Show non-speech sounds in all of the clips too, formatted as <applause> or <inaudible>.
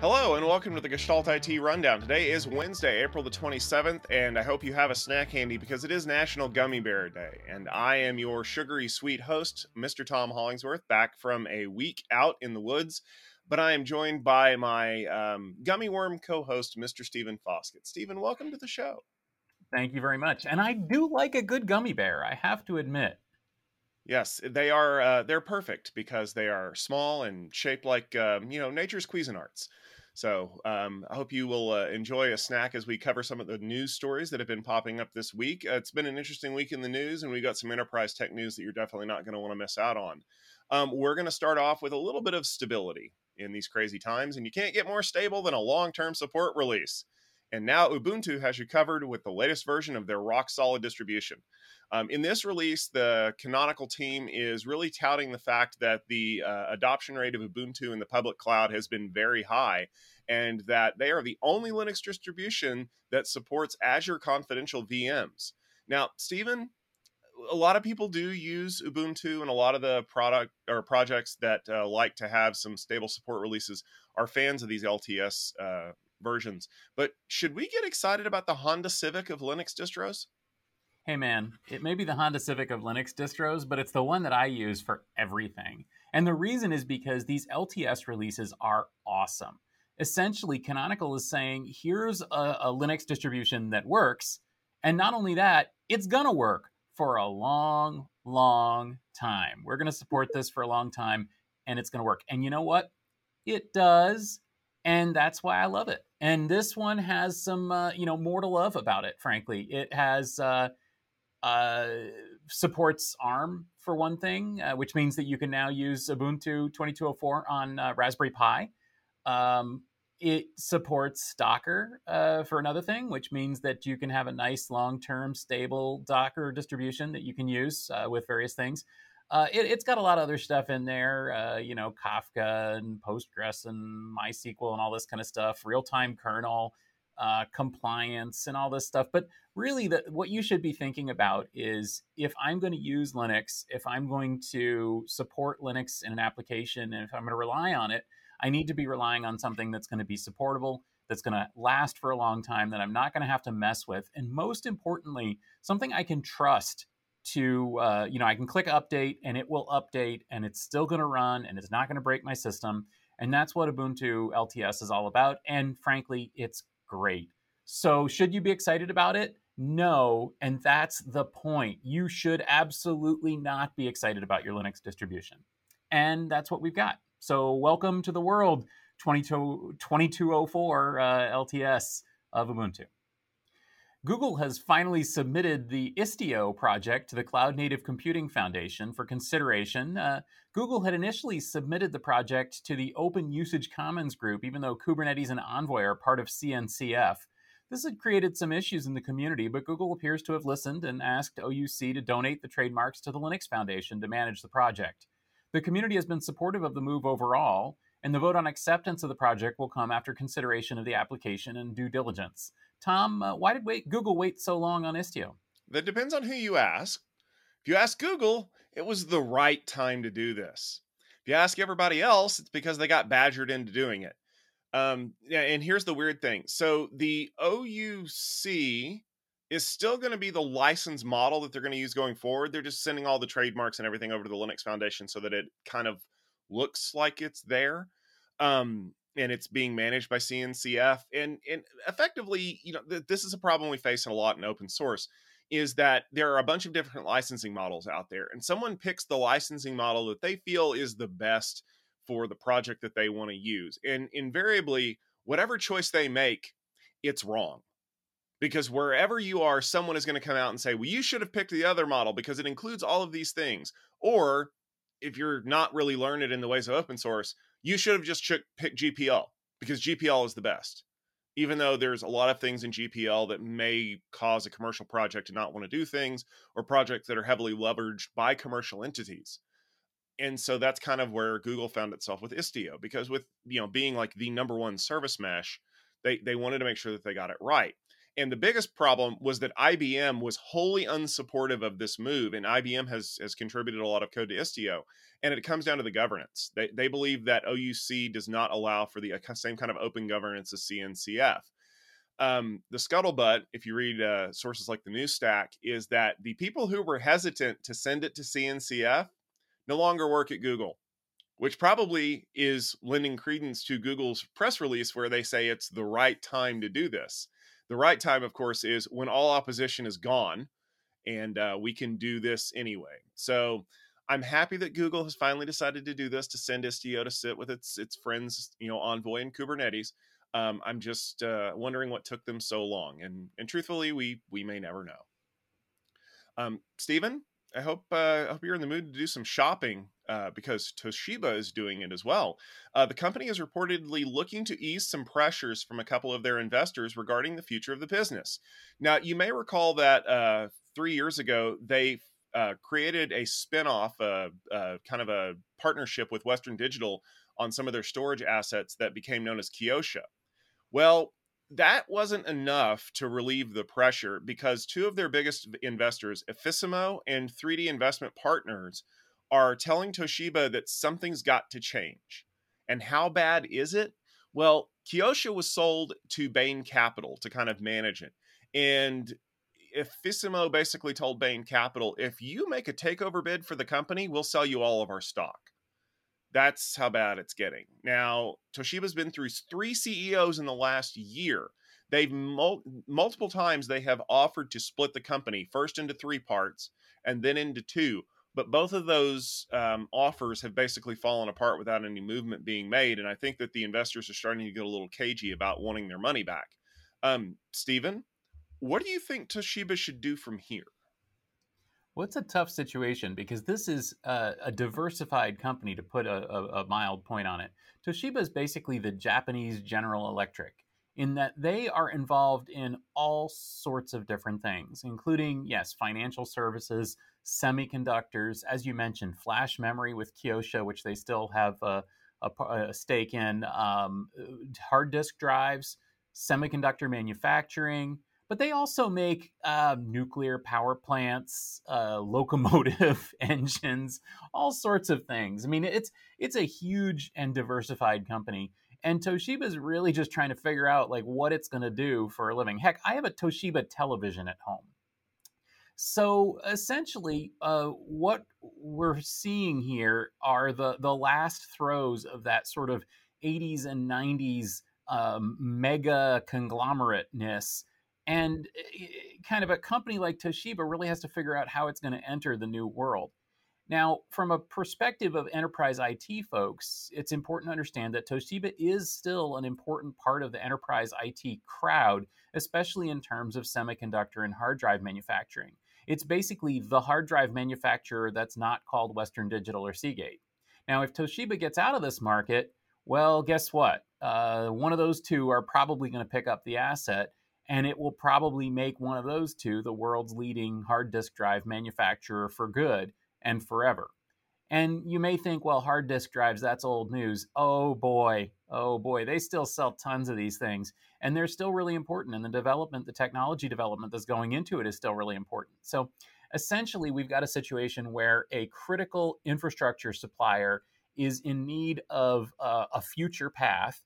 Hello and welcome to the Gestalt IT Rundown. Today is Wednesday, April the 27th, and I hope you have a snack handy because it is National Gummy Bear Day. And I am your sugary sweet host, Mr. Tom Hollingsworth, back from a week out in the woods. But I am joined by my um, gummy worm co host, Mr. Stephen Foskett. Stephen, welcome to the show. Thank you very much. And I do like a good gummy bear, I have to admit. Yes, they are. Uh, they're perfect because they are small and shaped like um, you know nature's Cuisinarts. So um, I hope you will uh, enjoy a snack as we cover some of the news stories that have been popping up this week. Uh, it's been an interesting week in the news, and we got some enterprise tech news that you're definitely not going to want to miss out on. Um, we're going to start off with a little bit of stability in these crazy times, and you can't get more stable than a long-term support release. And now Ubuntu has you covered with the latest version of their rock solid distribution. Um, in this release, the Canonical team is really touting the fact that the uh, adoption rate of Ubuntu in the public cloud has been very high, and that they are the only Linux distribution that supports Azure Confidential VMs. Now, Stephen, a lot of people do use Ubuntu, and a lot of the product or projects that uh, like to have some stable support releases are fans of these LTS uh, versions. But should we get excited about the Honda Civic of Linux distros? hey man, it may be the Honda Civic of Linux distros, but it's the one that I use for everything. And the reason is because these LTS releases are awesome. Essentially, Canonical is saying here's a, a Linux distribution that works. And not only that, it's going to work for a long, long time. We're going to support this for a long time and it's going to work. And you know what? It does. And that's why I love it. And this one has some, uh, you know, more to love about it, frankly. It has, uh, uh, supports ARM for one thing, uh, which means that you can now use Ubuntu 2204 on uh, Raspberry Pi. Um, it supports Docker uh, for another thing, which means that you can have a nice long-term stable Docker distribution that you can use with various things. Uh, it, has got a lot of other stuff in there, you know, Kafka and Postgres and MySQL and all this kind of stuff, real-time kernel, uh, compliance and all this stuff. But really, the, what you should be thinking about is if I'm going to use Linux, if I'm going to support Linux in an application, and if I'm going to rely on it, I need to be relying on something that's going to be supportable, that's going to last for a long time, that I'm not going to have to mess with, and most importantly, something I can trust to uh, you know i can click update and it will update and it's still going to run and it's not going to break my system and that's what ubuntu lts is all about and frankly it's great. So, should you be excited about it? No, and that's the point. You should absolutely not be excited about your Linux distribution. And that's what we've got. So, welcome to the world 22, 2204 uh, LTS of Ubuntu. Google has finally submitted the Istio project to the Cloud Native Computing Foundation for consideration. Uh, Google had initially submitted the project to the Open Usage Commons group, even though Kubernetes and Envoy are part of CNCF. This had created some issues in the community, but Google appears to have listened and asked OUC to donate the trademarks to the Linux Foundation to manage the project. The community has been supportive of the move overall, and the vote on acceptance of the project will come after consideration of the application and due diligence. Tom, uh, why did wait, Google wait so long on Istio? That depends on who you ask. If you ask Google, it was the right time to do this. If you ask everybody else, it's because they got badgered into doing it. Um, yeah, and here's the weird thing. So the OUC is still going to be the license model that they're going to use going forward. They're just sending all the trademarks and everything over to the Linux Foundation so that it kind of looks like it's there. Um, and it's being managed by CNCF. And and effectively, you know, th- this is a problem we face a lot in open source is that there are a bunch of different licensing models out there and someone picks the licensing model that they feel is the best for the project that they want to use. And invariably, whatever choice they make, it's wrong. Because wherever you are, someone is going to come out and say, well, you should have picked the other model because it includes all of these things. Or if you're not really learned in the ways of open source, you should have just picked GPL because GPL is the best. Even though there's a lot of things in GPL that may cause a commercial project to not want to do things or projects that are heavily leveraged by commercial entities. And so that's kind of where Google found itself with Istio because with you know being like the number one service mesh, they they wanted to make sure that they got it right. And the biggest problem was that IBM was wholly unsupportive of this move, and IBM has has contributed a lot of code to Istio. And it comes down to the governance. They they believe that OUC does not allow for the uh, same kind of open governance as CNCF. Um, the scuttlebutt, if you read uh, sources like the News Stack, is that the people who were hesitant to send it to CNCF no longer work at Google which probably is lending credence to Google's press release where they say it's the right time to do this. The right time, of course, is when all opposition is gone and uh, we can do this anyway. So I'm happy that Google has finally decided to do this to send Istio to sit with its its friends, you know, Envoy and Kubernetes. Um, I'm just uh, wondering what took them so long, and and truthfully, we we may never know. Um, Stephen, I hope uh, I hope you're in the mood to do some shopping uh, because Toshiba is doing it as well. Uh, the company is reportedly looking to ease some pressures from a couple of their investors regarding the future of the business. Now, you may recall that uh, three years ago they uh, created a spinoff, uh, uh, kind of a partnership with Western Digital on some of their storage assets that became known as Kioxia. Well, that wasn't enough to relieve the pressure because two of their biggest investors, Effissimo and 3D Investment Partners, are telling Toshiba that something's got to change. And how bad is it? Well, Kioxia was sold to Bain Capital to kind of manage it. And Effissimo basically told Bain Capital, if you make a takeover bid for the company, we'll sell you all of our stock. That's how bad it's getting. Now, Toshiba's been through three CEOs in the last year. They've mul- multiple times they have offered to split the company first into three parts and then into two. But both of those um, offers have basically fallen apart without any movement being made. And I think that the investors are starting to get a little cagey about wanting their money back. Um, Stephen, what do you think Toshiba should do from here? Well, it's a tough situation because this is a, a diversified company, to put a, a, a, mild point on it. Toshiba is basically the Japanese General Electric in that they are involved in all sorts of different things, including, yes, financial services, semiconductors, as you mentioned, flash memory with Kioxia, which they still have a, a stake in, um, hard disk drives, semiconductor manufacturing but they also make uh, nuclear power plants, uh, <laughs> locomotive <laughs> engines, all sorts of things. I mean, it's it's a huge and diversified company, and Toshiba is really just trying to figure out like what it's going to do for a living. Heck, I have a Toshiba television at home. So essentially, uh, what we're seeing here are the the last throes of that sort of 80s and 90s um, mega conglomerateness and eh, kind of a company like Toshiba really has to figure out how it's going to enter the new world. Now, from a perspective of enterprise IT folks, it's important to understand that Toshiba is still an important part of the enterprise IT crowd, especially in terms of semiconductor and hard drive manufacturing. It's basically the hard drive manufacturer that's not called Western Digital or Seagate. Now, if Toshiba gets out of this market, well, guess what? Uh, one of those two are probably going to pick up the asset and it will probably make one of those two the world's leading hard disk drive manufacturer for good and forever. And you may think, well, hard disk drives, that's old news. Oh boy, oh boy, they still sell tons of these things. And they're still really important. And the development, the technology development that's going into it is still really important. So essentially, we've got a situation where a critical infrastructure supplier is in need of uh, a future path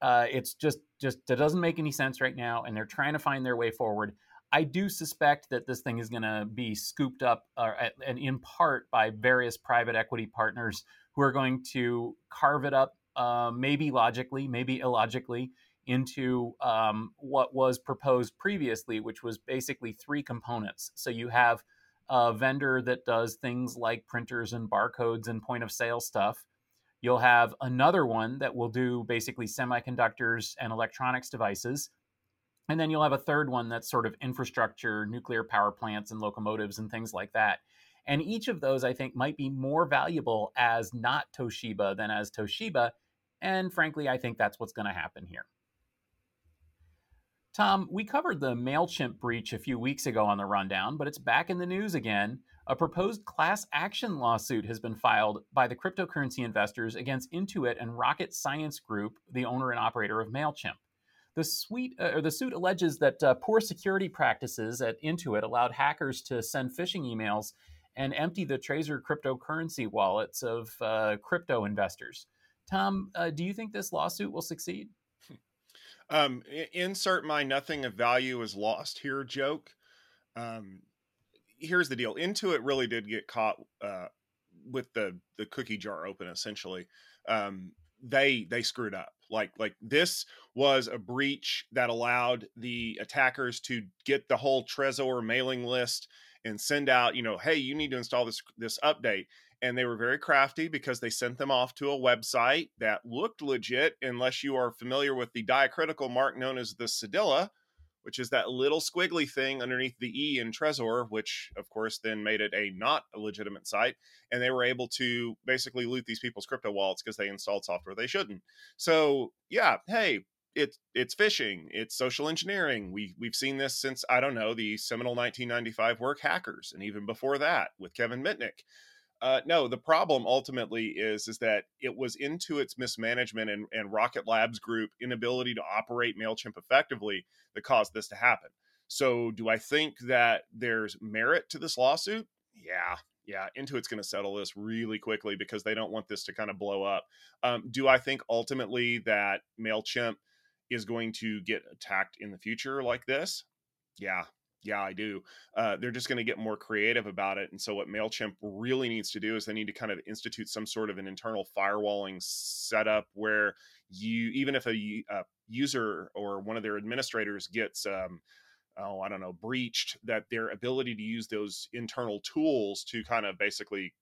uh, it's just just it doesn't make any sense right now, and they're trying to find their way forward. I do suspect that this thing is going to be scooped up, uh, and in part by various private equity partners who are going to carve it up, uh, maybe logically, maybe illogically, into um, what was proposed previously, which was basically three components. So you have a vendor that does things like printers and barcodes and point of sale stuff. You'll have another one that will do basically semiconductors and electronics devices. And then you'll have a third one that's sort of infrastructure, nuclear power plants, and locomotives and things like that. And each of those, I think, might be more valuable as not Toshiba than as Toshiba. And frankly, I think that's what's going to happen here. Tom, we covered the MailChimp breach a few weeks ago on the rundown, but it's back in the news again a proposed class action lawsuit has been filed by the cryptocurrency investors against Intuit and Rocket Science Group, the owner and operator of MailChimp. The, suite, uh, or the suit alleges that uh, poor security practices at Intuit allowed hackers to send phishing emails and empty the Trezor cryptocurrency wallets of uh, crypto investors. Tom, uh, do you think this lawsuit will succeed? Um, insert my nothing of value is lost here joke. Um, here's the deal. Intuit really did get caught uh, with the the cookie jar open essentially. Um, they they screwed up. Like like this was a breach that allowed the attackers to get the whole trezor mailing list and send out you know hey you need to install this this update and they were very crafty because they sent them off to a website that looked legit unless you are familiar with the diacritical mark known as the cedilla which is that little squiggly thing underneath the E in Trezor, which of course then made it a not a legitimate site. And they were able to basically loot these people's crypto wallets because they installed software they shouldn't. So yeah, hey, it's it's phishing, it's social engineering. We we've seen this since I don't know the seminal 1995 work hackers, and even before that with Kevin Mitnick. Uh, no, the problem ultimately is is that it was Intuit's mismanagement and, and Rocket Labs Group inability to operate Mailchimp effectively that caused this to happen. So, do I think that there's merit to this lawsuit? Yeah, yeah. Intuit's going to settle this really quickly because they don't want this to kind of blow up. Um, do I think ultimately that Mailchimp is going to get attacked in the future like this? Yeah, yeah, I do. Uh, they're just going to get more creative about it. And so, what MailChimp really needs to do is they need to kind of institute some sort of an internal firewalling setup where you, even if a, a user or one of their administrators gets, um, oh, I don't know, breached, that their ability to use those internal tools to kind of basically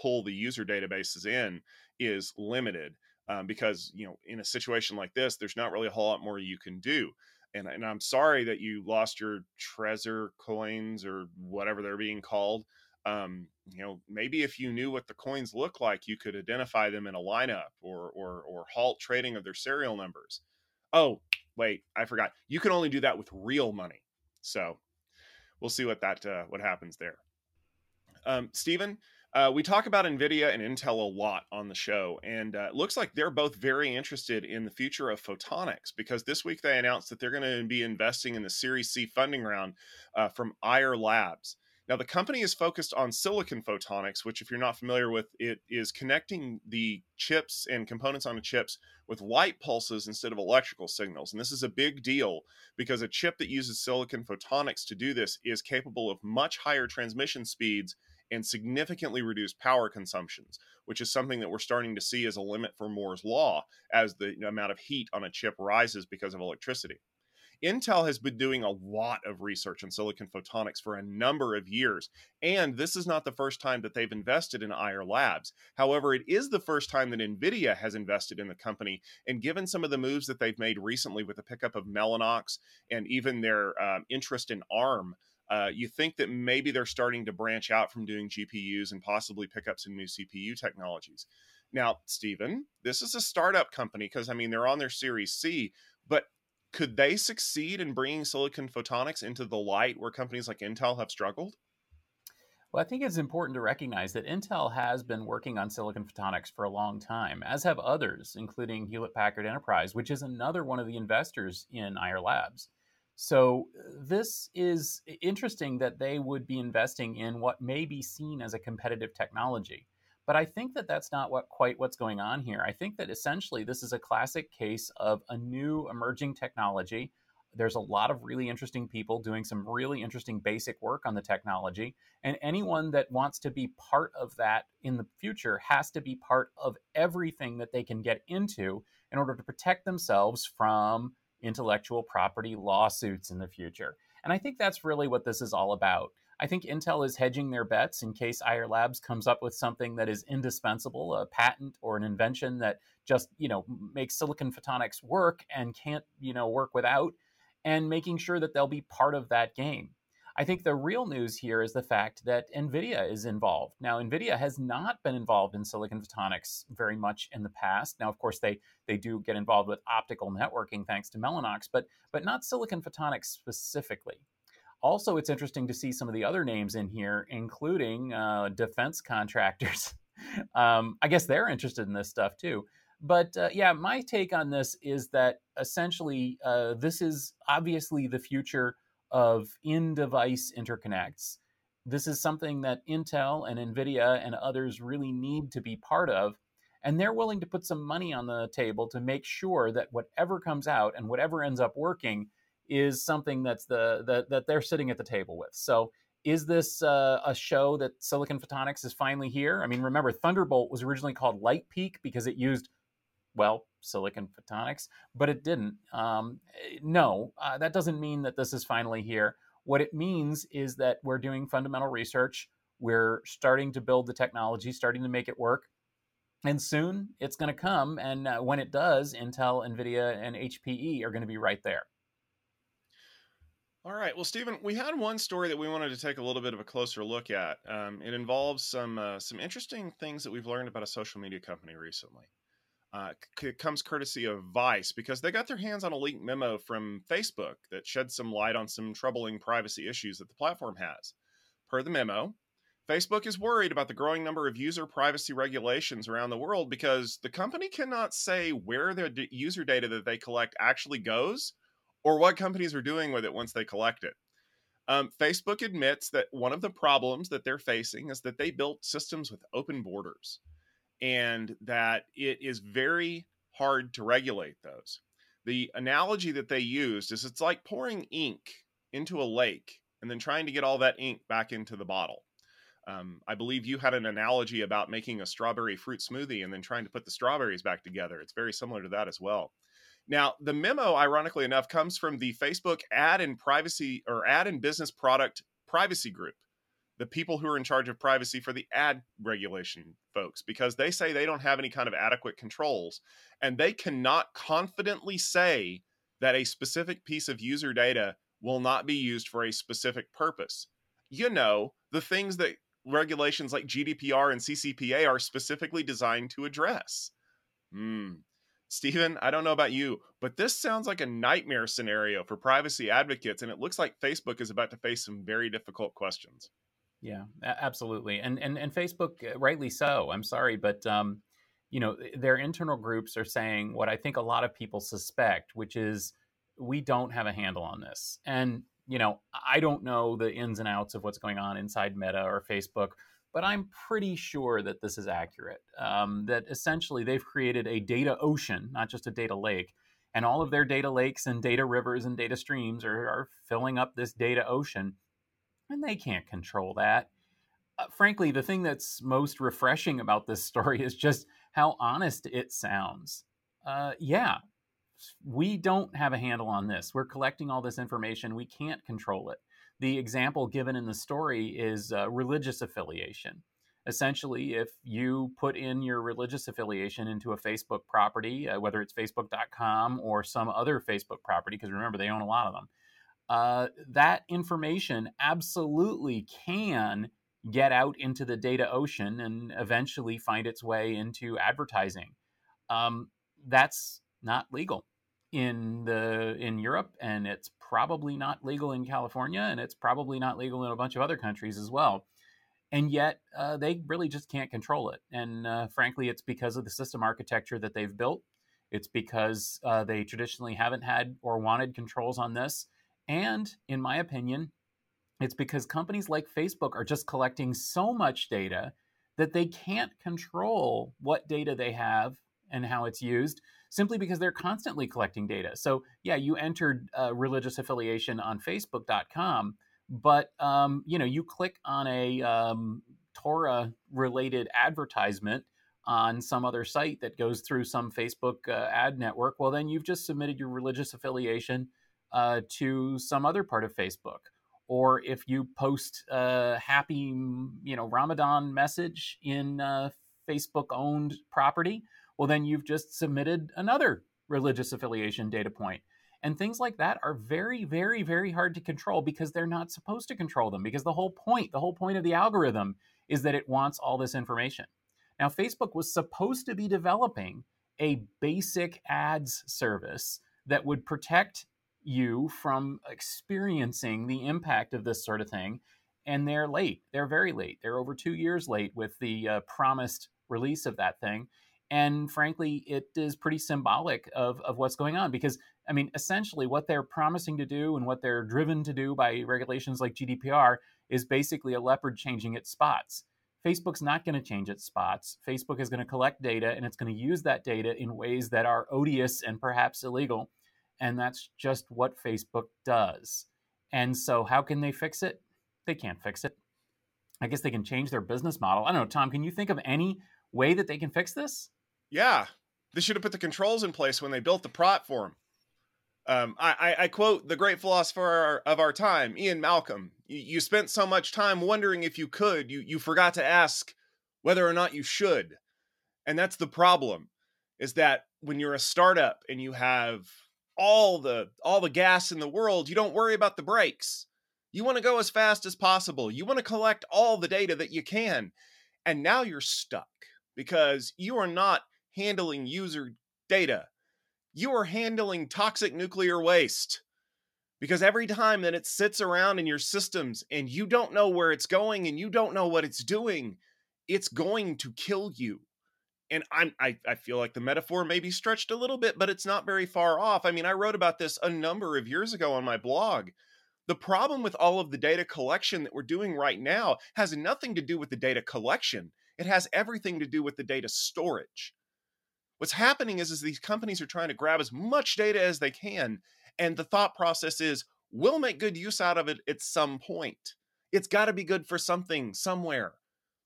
pull the user databases in is limited. Um, because you know in a situation like this there's not really a whole lot more you can do and, and I'm sorry that you lost your treasure coins or whatever they're being called. Um, you know, maybe if you knew what the coins look like, you could identify them in a lineup or or or halt trading of their serial numbers. Oh, wait, I forgot. You can only do that with real money. So we'll see what that uh, what happens there. Um, Stephen, uh, we talk about NVIDIA and Intel a lot on the show, and uh, it looks like they're both very interested in the future of photonics because this week they announced that they're going to be investing in the Series C funding round uh, from Ayar Labs. Now, the company is focused on silicon photonics, which, if you're not familiar with, it is connecting the chips and components on the chips with light pulses instead of electrical signals. And this is a big deal because a chip that uses silicon photonics to do this is capable of much higher transmission speeds and significantly reduce power consumptions, which is something that we're starting to see as a limit for Moore's law as the amount of heat on a chip rises because of electricity. Intel has been doing a lot of research in silicon photonics for a number of years, and this is not the first time that they've invested in Ayar Labs. However, it is the first time that NVIDIA has invested in the company, and given some of the moves that they've made recently with the pickup of Mellanox and even their um, interest in ARM, uh, you think that maybe they're starting to branch out from doing GPUs and possibly pick up some new CPU technologies. Now, Stephen, this is a startup company because I mean they're on their Series C, but could they succeed in bringing silicon photonics into the light where companies like Intel have struggled? Well, I think it's important to recognize that Intel has been working on silicon photonics for a long time, as have others, including Hewlett Packard Enterprise, which is another one of the investors in Ayar Labs. So this is interesting that they would be investing in what may be seen as a competitive technology. But I think that that's not what quite what's going on here. I think that essentially this is a classic case of a new emerging technology. There's a lot of really interesting people doing some really interesting basic work on the technology. And anyone that wants to be part of that in the future has to be part of everything that they can get into in order to protect themselves from intellectual property lawsuits in the future. And I think that's really what this is all about. I think Intel is hedging their bets in case Ayar Labs comes up with something that is indispensable, a patent or an invention that just, you know, makes silicon photonics work and can't, you know, work without, and making sure that they'll be part of that game. I think the real news here is the fact that NVIDIA is involved. Now, NVIDIA has not been involved in silicon photonics very much in the past. Now, of course, they, they do get involved with optical networking thanks to Mellanox, but, but not silicon photonics specifically. Also, it's interesting to see some of the other names in here, including uh, defense contractors. <laughs> um, I guess they're interested in this stuff too. But uh, yeah, my take on this is that essentially uh, this is obviously the future of in device interconnects. This is something that Intel and NVIDIA and others really need to be part of. And they're willing to put some money on the table to make sure that whatever comes out and whatever ends up working is something that's the, the that they're sitting at the table with. So is this uh, a show that Silicon Photonics is finally here? I mean, remember Thunderbolt was originally called Light Peak because it used well, Silicon Photonics, but it didn't. Um, no, uh, that doesn't mean that this is finally here. What it means is that we're doing fundamental research. We're starting to build the technology, starting to make it work. And soon it's going to come. And uh, when it does, Intel, NVIDIA, and HPE are going to be right there. All right. Well, Stephen, we had one story that we wanted to take a little bit of a closer look at. Um, it involves some uh, some interesting things that we've learned about a social media company recently uh, c- comes courtesy of Vice because they got their hands on a leaked memo from Facebook that sheds some light on some troubling privacy issues that the platform has. Per the memo, Facebook is worried about the growing number of user privacy regulations around the world because the company cannot say where their d- user data that they collect actually goes or what companies are doing with it once they collect it. Um, Facebook admits that one of the problems that they're facing is that they built systems with open borders and that it is very hard to regulate those. The analogy that they used is it's like pouring ink into a lake and then trying to get all that ink back into the bottle. Um, I believe you had an analogy about making a strawberry fruit smoothie and then trying to put the strawberries back together. It's very similar to that as well. Now, the memo, ironically enough, comes from the Facebook ad and privacy or ad and business product privacy group the people who are in charge of privacy for the ad regulation folks because they say they don't have any kind of adequate controls and they cannot confidently say that a specific piece of user data will not be used for a specific purpose. You know, the things that regulations like GDPR and CCPA are specifically designed to address. Hmm. Stephen, I don't know about you, but this sounds like a nightmare scenario for privacy advocates, and it looks like Facebook is about to face some very difficult questions. Yeah, absolutely, and and and Facebook, uh, rightly so. I'm sorry, but um, you know, their internal groups are saying what I think a lot of people suspect, which is we don't have a handle on this. And you know, I don't know the ins and outs of what's going on inside Meta or Facebook, but I'm pretty sure that this is accurate. Um, that essentially they've created a data ocean, not just a data lake, and all of their data lakes and data rivers and data streams are, are filling up this data ocean and they can't control that. Uh, frankly, the thing that's most refreshing about this <laughs> story is just how honest it sounds. Uh, yeah, we don't have a handle on this. We're collecting all this information. We can't control it. The example given in the story is uh, religious affiliation. Essentially, if you put in your religious affiliation into a Facebook property, uh, whether it's facebook.com or some other Facebook property, because remember, they own a lot of them, uh, that information absolutely can get out into the data ocean and eventually find its way into advertising. Um, that's not legal in the in Europe, and it's probably not legal in California, and it's probably not legal in a bunch of other countries as well. And yet, uh, they really just can't control it. And uh, frankly, it's because of the system architecture that they've built. It's because uh, they traditionally haven't had or wanted controls on this. And in my opinion, it's because companies like Facebook are just collecting so much data that they can't control what data they have and how it's used simply because they're constantly collecting data. So, yeah, you entered religious affiliation on Facebook.com, but um, you know you click on a um, Torah related advertisement on some other site that goes through some Facebook uh, ad network. Well, then you've just submitted your religious affiliation uh, to some other part of Facebook. Or if you post a happy, you know, Ramadan message in Facebook owned property, well, then you've just submitted another religious affiliation data point. And things like that are very, very, very hard to control because they're not supposed to control them. Because the whole point, the whole point of the algorithm is that it wants all this information. Now, Facebook was supposed to be developing a basic ads service that would protect you from experiencing the impact of this sort of thing. And they're late. They're very late. They're over two years late with the uh, promised release of that thing. And frankly, it is pretty symbolic of, of what's going on because, I mean, essentially what they're promising to do and what they're driven to do by regulations like GDPR is basically a leopard changing its spots. Facebook's not going to change its spots. Facebook is going to collect data and it's going to use that data in ways that are odious and perhaps illegal. And that's just what Facebook does. And so, how can they fix it? They can't fix it. I guess they can change their business model. I don't know, Tom, can you think of any way that they can fix this? Yeah. They should have put the controls in place when they built the platform. Um, I, I, I, quote the great philosopher of our time, Ian Malcolm. You, you spent so much time wondering if you could, you, you forgot to ask whether or not you should. And that's the problem is that when you're a startup and you have all the all the gas in the world, you don't worry about the brakes. You want to go as fast as possible. You want to collect all the data that you can. And now you're stuck because you are not handling user data you are handling toxic nuclear waste. Because every time that it sits around in your systems and you don't know where it's going and you don't know what it's doing, it's going to kill you. And I'm, I, I feel like the metaphor may be stretched a little bit, but it's not very far off. I mean, I wrote about this a number of years ago on my blog. The problem with all of the data collection that we're doing right now has nothing to do with the data collection. It has everything to do with the data storage. What's happening is, is these companies are trying to grab as much data as they can. And the thought process is, we'll make good use out of it at some point. It's got to be good for something somewhere.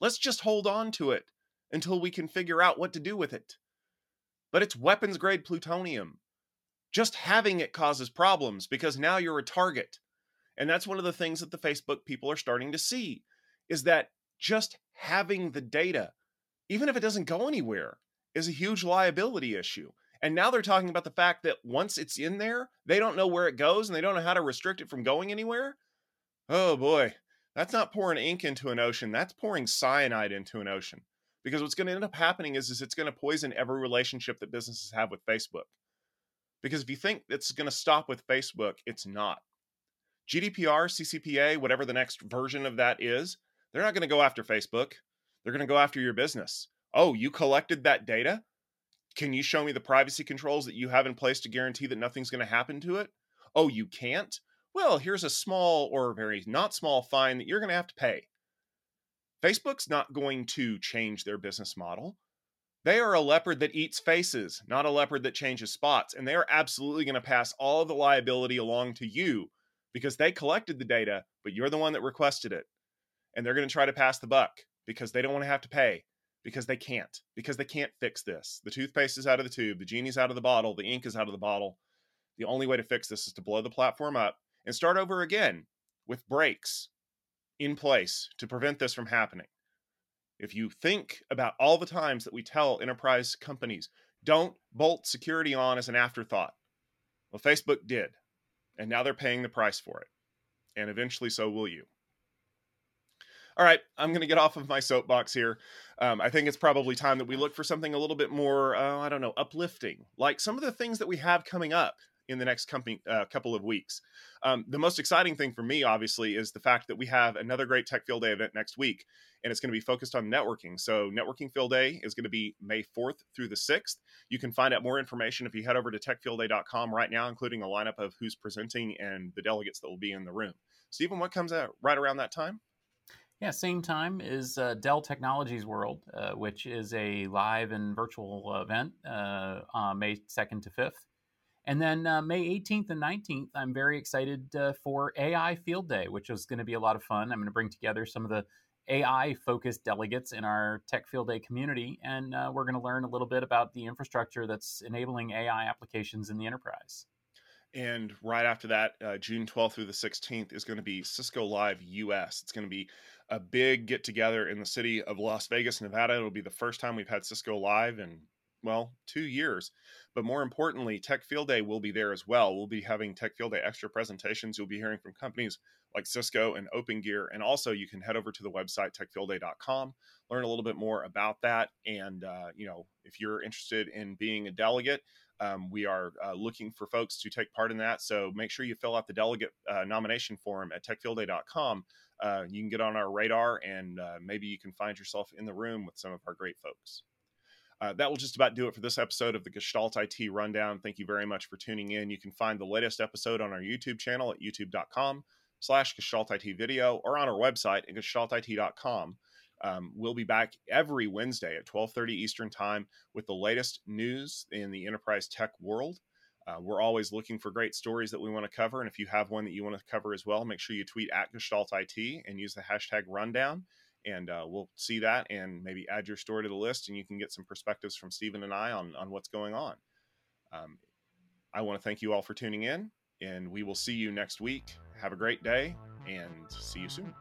Let's just hold on to it until we can figure out what to do with it. But it's weapons grade plutonium. Just having it causes problems because now you're a target. And that's one of the things that the Facebook people are starting to see is that just having the data, even if it doesn't go anywhere, is a huge liability issue. And now they're talking about the fact that once it's in there, they don't know where it goes and they don't know how to restrict it from going anywhere. Oh boy, that's not pouring ink into an ocean, that's pouring cyanide into an ocean. Because what's going to end up happening is, is it's going to poison every relationship that businesses have with Facebook. Because if you think it's going to stop with Facebook, it's not. GDPR, CCPA, whatever the next version of that is, they're not going to go after Facebook. They're going to go after your business oh, you collected that data? Can you show me the privacy controls that you have in place to guarantee that nothing's going to happen to it? Oh, you can't? Well, here's a small or very not small fine that you're going to have to pay. Facebook's not going to change their business model. They are a leopard that eats faces, not a leopard that changes spots. And they are absolutely going to pass all of the liability along to you because they collected the data, but you're the one that requested it. And they're going to try to pass the buck because they don't want to have to pay because they can't because they can't fix this the toothpaste is out of the tube the genie's out of the bottle the ink is out of the bottle the only way to fix this is to blow the platform up and start over again with brakes in place to prevent this from happening. If you think about all the times that we tell enterprise companies don't bolt security on as an afterthought. Well facebook did and now they're paying the price for it and eventually so will you. All right, I'm going to get off of my soapbox here. Um, I think it's probably time that we look for something a little bit more, uh, I don't know, uplifting, like some of the things that we have coming up in the next company, uh, couple of weeks. Um, the most exciting thing for me, obviously, is the fact that we have another great Tech Field Day event next week, and it's going to be focused on networking. So, Networking Field Day is going to be May 4th through the 6th. You can find out more information if you head over to techfieldday.com right now, including a lineup of who's presenting and the delegates that will be in the room. Stephen, what comes out right around that time? Yeah, same time is uh, Dell Technologies World, uh, which is a live and virtual event uh, May 2nd to 5th. And then uh, May 18th and 19th, I'm very excited uh, for AI Field Day, which is going to be a lot of fun. I'm going to bring together some of the AI focused delegates in our Tech Field Day community, and uh, we're going to learn a little bit about the infrastructure that's enabling AI applications in the enterprise. And right after that, uh, June 12th through the 16th is going to be Cisco Live US. It's going to be a big get together in the city of Las Vegas, Nevada. It'll be the first time we've had Cisco Live in, well, two years. But more importantly, Tech Field Day will be there as well. We'll be having Tech Field Day extra presentations. You'll be hearing from companies like Cisco and Opengear. And also, you can head over to the website techfieldday.com, learn a little bit more about that. And, uh, you know, if you're interested in being a delegate, um, we are uh, looking for folks to take part in that. So make sure you fill out the delegate uh, nomination form at techfieldday.com. Uh, you can get on our radar and uh, maybe you can find yourself in the room with some of our great folks. Uh, that will just about do it for this episode of the Gestalt IT Rundown. Thank you very much for tuning in. You can find the latest episode on our YouTube channel at youtube.com slash Gestalt IT video or on our website at gestaltit.com. Um, we'll be back every Wednesday at 12:30 Eastern Time with the latest news in the enterprise tech world. Uh, we're always looking for great stories that we want to cover, and if you have one that you want to cover as well, make sure you tweet at Gestalt IT and use the hashtag Rundown, and uh, we'll see that and maybe add your story to the list, and you can get some perspectives from Stephen and I on on what's going on. Um, I want to thank you all for tuning in, and we will see you next week. Have a great day, and see you soon.